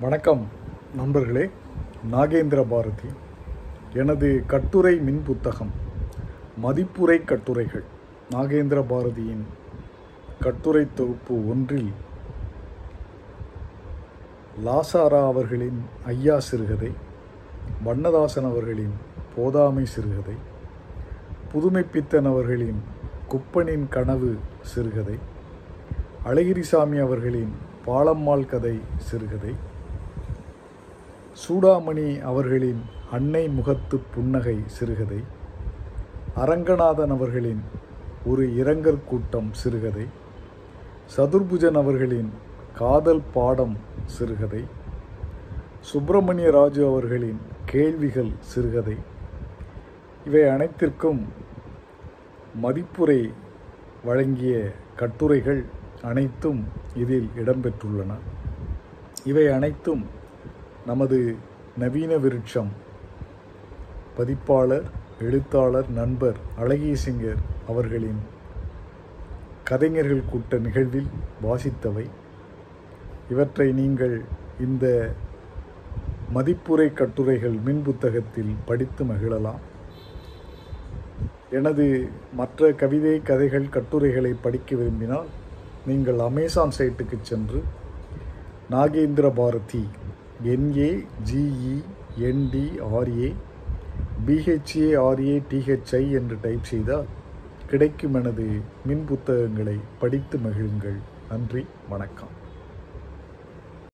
வணக்கம் நண்பர்களே. நாகேந்திர பாரதி எனது கட்டுரை மின் புத்தகம் மதிப்புரை கட்டுரைகள். நாகேந்திர பாரதியின் கட்டுரை தொகுப்பு ஒன்றில் லாசாரா அவர்களின் ஐயா சிறுகதை வண்ணதாசன் அவர்களின் போதாமை சிறுகதை புதுமைப்பித்தன் அவர்களின் குப்பனின் கனவு சிறுகதை அழகிரிசாமி அவர்களின் பாலம்மாள் கதை சிறுகதை சூடாமணி அவர்களின் அன்னை முகத்து புன்னகை சிறுகதை அரங்கநாதன் அவர்களின் ஒரு இரங்கற் கூட்டம் சிறுகதை சதுர்புஜன் அவர்களின் காதல் பாடம் சிறுகதை சுப்பிரமணிய ராஜு அவர்களின் கேள்விகள் சிறுகதை. இவை அனைத்திற்கும் மதிப்புரை வழங்கிய கட்டுரைகள் அனைத்தும் இதில் இடம்பெற்றுள்ளன. இவை அனைத்தும் நமது நவீன விருட்சம். பதிப்பாளர் எழுத்தாளர் நண்பர் அழகியசிங்கர் அவர்களின் கதைஞர்கள் கூட்ட நிகழ்வில் வாசித்தவை. இவற்றை நீங்கள் இந்த மதிப்புரை கட்டுரைகள் மின் புத்தகத்தில் படித்து மகிழலாம். எனது மற்ற கவிதை கதைகள் கட்டுரைகளை படிக்க விரும்பினால் நீங்கள் அமேசான் சைட்டுக்கு சென்று நாகேந்திர பாரதி என்ஏஜிஇஎன்டிஆர்ஏ பிஹெச்ஏஆர்ஏ டிஹெச்ஐ என்று டைப் செய்தால் கிடைக்கும் எனது மின் புத்தகங்களை படித்து மகிழுங்கள். நன்றி வணக்கம்.